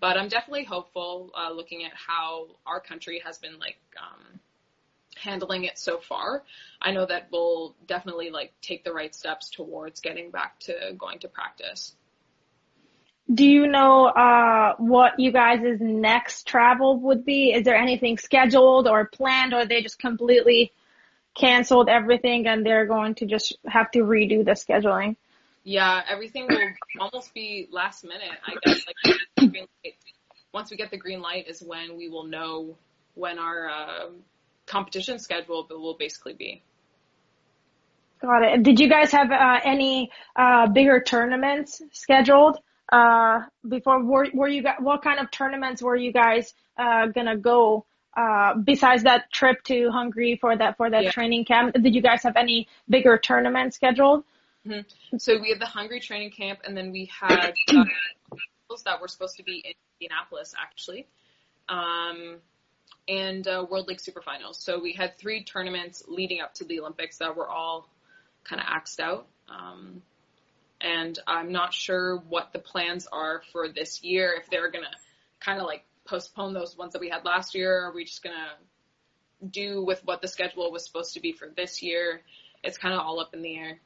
But I'm definitely hopeful uh, looking at how our country has been like um, handling it so far. I know that we'll definitely like take the right steps towards getting back to going to practice. Do you know uh, what you guys' next travel would be? Is there anything scheduled or planned, or are they just completely canceled everything and they're going to just have to redo the scheduling. Yeah, everything will almost be last minute. I guess like once we get the green light is when we will know when our uh, competition schedule will basically be. Got it. Did you guys have uh, any uh, bigger tournaments scheduled uh, before? Were, were you what kind of tournaments were you guys uh, gonna go uh, besides that trip to Hungary for that for that yeah. training camp, did you guys have any bigger tournaments scheduled? Mm-hmm. So we had the Hungary training camp, and then we had uh, [coughs] that were supposed to be in Indianapolis actually, um, and uh, World League Super Finals. So we had three tournaments leading up to the Olympics that were all kind of axed out. Um, and I'm not sure what the plans are for this year. If they're gonna kind of like postpone those ones that we had last year? Are we just gonna do with what the schedule was supposed to be for this year? It's kind of all up in the air.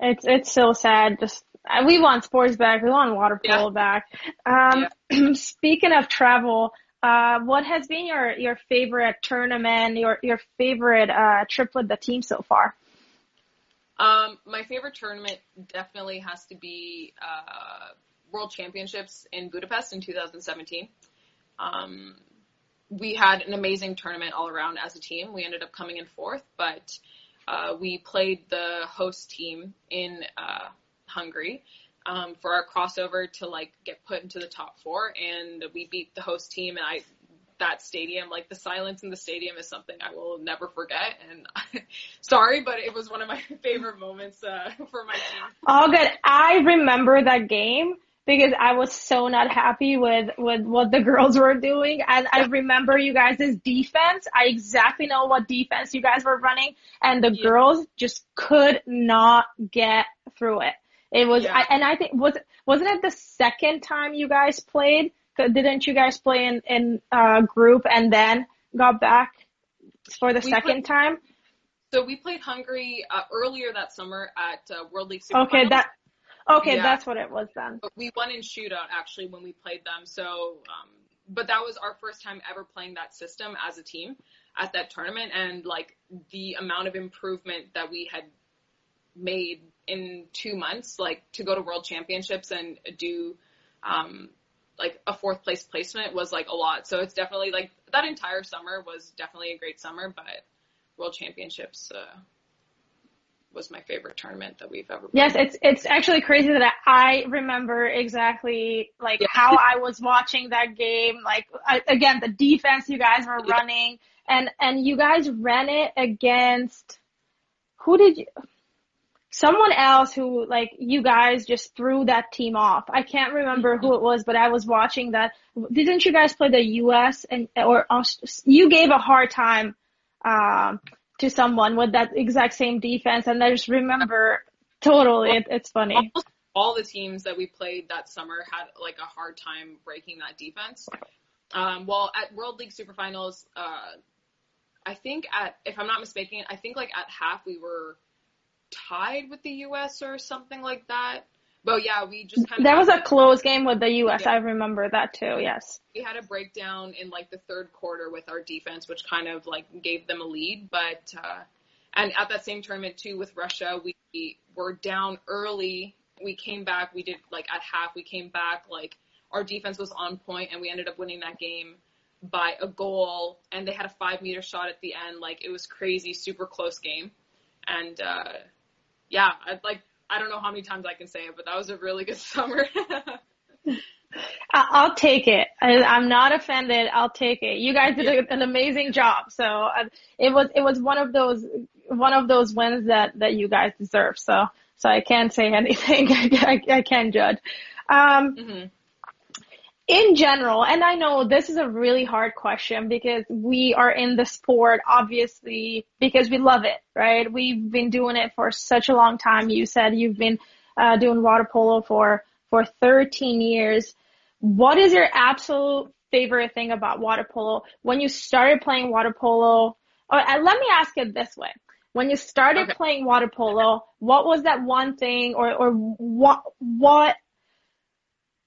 It's it's so sad. Just we want sports back. We want water polo yeah. back. Um, yeah. [clears throat] speaking of travel, uh, what has been your your favorite tournament? Your your favorite uh, trip with the team so far? Um, my favorite tournament definitely has to be uh, World Championships in Budapest in 2017. Um, we had an amazing tournament all around as a team. We ended up coming in fourth, but uh, we played the host team in uh, Hungary um, for our crossover to like get put into the top four, and we beat the host team. And I that stadium, like the silence in the stadium, is something I will never forget. And [laughs] sorry, but it was one of my [laughs] favorite moments uh, [laughs] for my team. All good. I remember that game because I was so not happy with with what the [laughs] girls were doing. And I remember you guys' defense. I exactly know what defense you guys were running, and the yeah. girls just could not get through it. It was, yeah. I, and I think was wasn't it the second time you guys played? Didn't you guys play in in uh, group and then got back for the we second played, time? So we played Hungary uh, earlier that summer at uh, World League Super Okay, that Okay, yeah. that's what it was then. But we won in shootout actually when we played them. So, um, but that was our first time ever playing that system as a team at that tournament, and like the amount of improvement that we had made in two months, like to go to World Championships and do. Um, like a fourth place placement was like a lot. So it's definitely like that entire summer was definitely a great summer, but World Championships uh, was my favorite tournament that we've ever. Played. Yes, it's it's actually crazy that I remember exactly like yeah. how I was watching that game. Like I, again, the defense you guys were yeah. running, and and you guys ran it against who did you? Someone else who like you guys just threw that team off. I can't remember who it was, but I was watching that. Didn't you guys play the U.S. and or you gave a hard time? Um, to someone with that exact same defense, and I just remember totally. It, it's funny. All the teams that we played that summer had like a hard time breaking that defense. Um, well, at World League Superfinals, uh, I think at if I'm not mistaken, I think like at half we were tied with the U.S. or something like that. But yeah, we just kind of. That was a close game with the U.S. Yeah. I remember that too. Yes. We had a breakdown in like the third quarter with our defense, which kind of like gave them a lead. But uh, and at that same tournament too with Russia, we were down early. We came back. We did like at half. We came back like our defense was on point, and we ended up winning that game by a goal. And they had a five meter shot at the end. Like it was crazy, super close game. And uh, yeah, I'd like I don't know how many times I can say it, but that was a really good [laughs] summer. I'll take it. I, am not offended. I'll take it. You guys did a, an amazing job. So uh, it was it was one of those one of those wins that that you guys deserve. So so I can't say [laughs] anything. [laughs] I, I, I can't judge. Um, mm-hmm in general, and I know this is a really hard question because we are in the sport, obviously, because we love it, right? We've been doing it for such a long time. You said you've been uh, doing water polo for, for 13 years. What is your absolute favorite thing about water polo? When you started playing water polo, or, uh, let me ask it this way. When you started okay. playing water polo, what was that one thing or, or what, what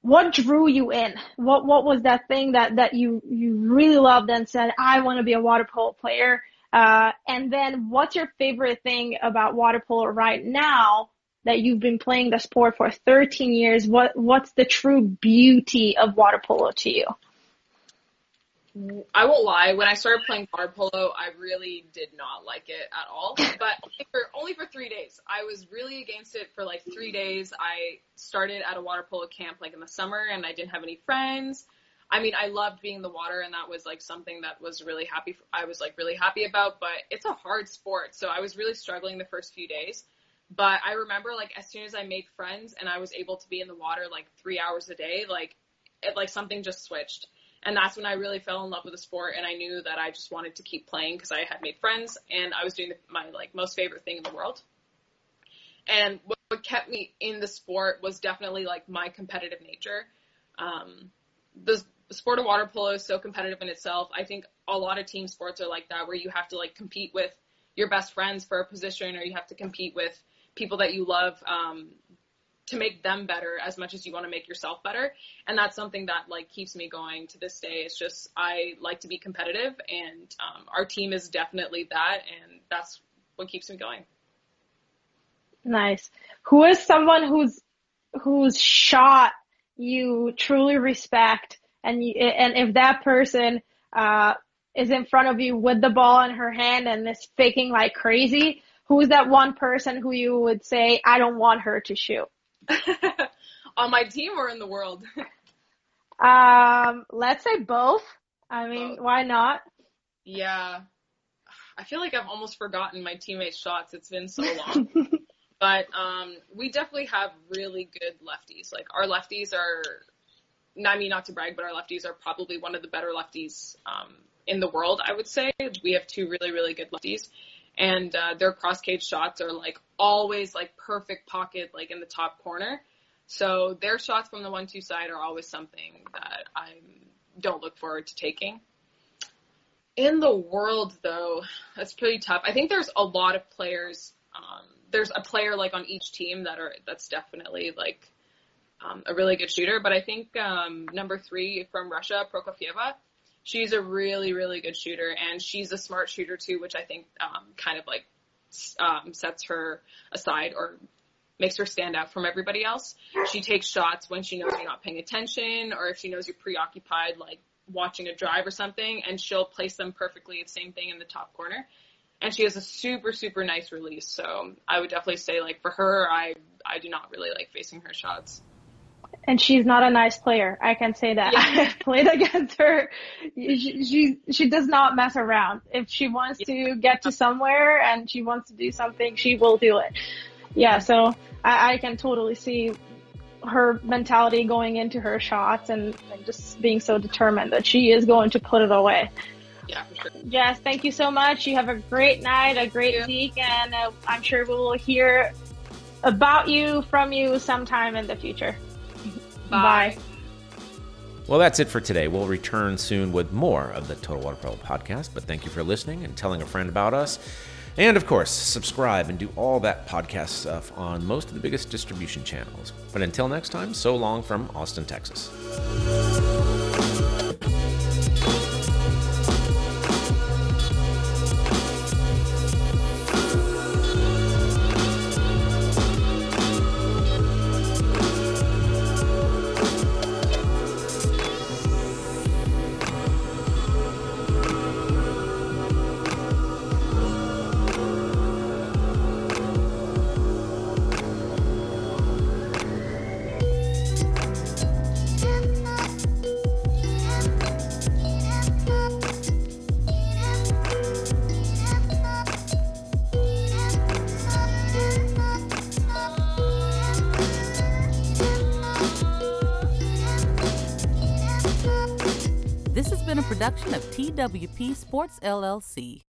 what drew you in? What what was that thing that that you you really loved and said I want to be a water polo player? Uh, and then what's your favorite thing about water polo right now that you've been playing the sport for 13 years? What what's the true beauty of water polo to you? I won't lie. When I started playing water polo, I really did not like it at all. [laughs] But only for, only for three days. I was really against it for like three days. I started at a water polo camp like in the summer, and I didn't have any friends. I mean, I loved being in the water, and that was like something that was really happy. For, I was like really happy about. But it's a hard sport, so I was really struggling the first few days. But I remember like as soon as I made friends and I was able to be in the water like three hours a day, like it like something just switched and that's when I really fell in love with the sport, and I knew that I just wanted to keep playing because I had made friends, and I was doing the, my like most favorite thing in the world. And what, what kept me in the sport was definitely like my competitive nature. Um, the, sport of water polo is so competitive in itself. I think a lot of team sports are like that, where you have to like compete with your best friends for a position, or you have to compete with people that you love um, to make them better as much as you want to make yourself better. And that's something that like keeps me going to this day. It's just I like to be competitive, and um, our team is definitely that, and that's what keeps me going. Nice. Who is someone who's whose shot you truly respect, and you, and if that person uh, is in front of you with the ball in her hand and is faking like crazy, who's that one person who you would say, I don't want her to shoot? [laughs] On my team or in the world? [laughs] um, let's say both. I mean, both. why not? Yeah. I feel like I've almost forgotten my teammates' shots. It's been so long. but [laughs] But um, we definitely have really good lefties. Like our lefties are, I mean, not to brag, but our lefties are probably one of the better lefties um, in the world. I would say we have two really, really good lefties, and uh, their cross cage shots are like always like perfect pocket, like in the top corner. So their shots from the one-two side are always something that I don't look forward to taking. In the world, though, that's pretty tough. I think there's a lot of players. Um, there's a player like on each team that are that's definitely like um, a really good shooter. But I think um, number three from Russia, Prokofieva, she's a really really good shooter, and she's a smart shooter too, which I think um, kind of like um, sets her aside or makes her stand out from everybody else. She takes shots when she knows you're not paying attention or if she knows you're preoccupied, like watching a drive or something, and she'll place them perfectly. Same thing in the top corner. And she has a super, super nice release. So I would definitely say like for her, I, I do not really like facing her shots. And she's not a nice player. I can say that. Yeah. I [laughs] played against her. She, she, she does not mess around. If she wants yeah. to get to somewhere and she wants to do something, she will do it yeah, so I, I can totally see her mentality going into her shots and, and, just being so determined that she is going to put it away. Yeah, sure. Jess, thank you so much. You have a great night, a great week, and uh, I'm sure we will hear about you from you sometime in the future. Bye. Well, that's it for today. We'll return soon with more of the Total Water Polo podcast, but thank you for listening and telling a friend about us. And of course, subscribe and do all that podcast stuff on most of the biggest distribution channels. But until next time, so long from Austin, Texas. Sports LLC.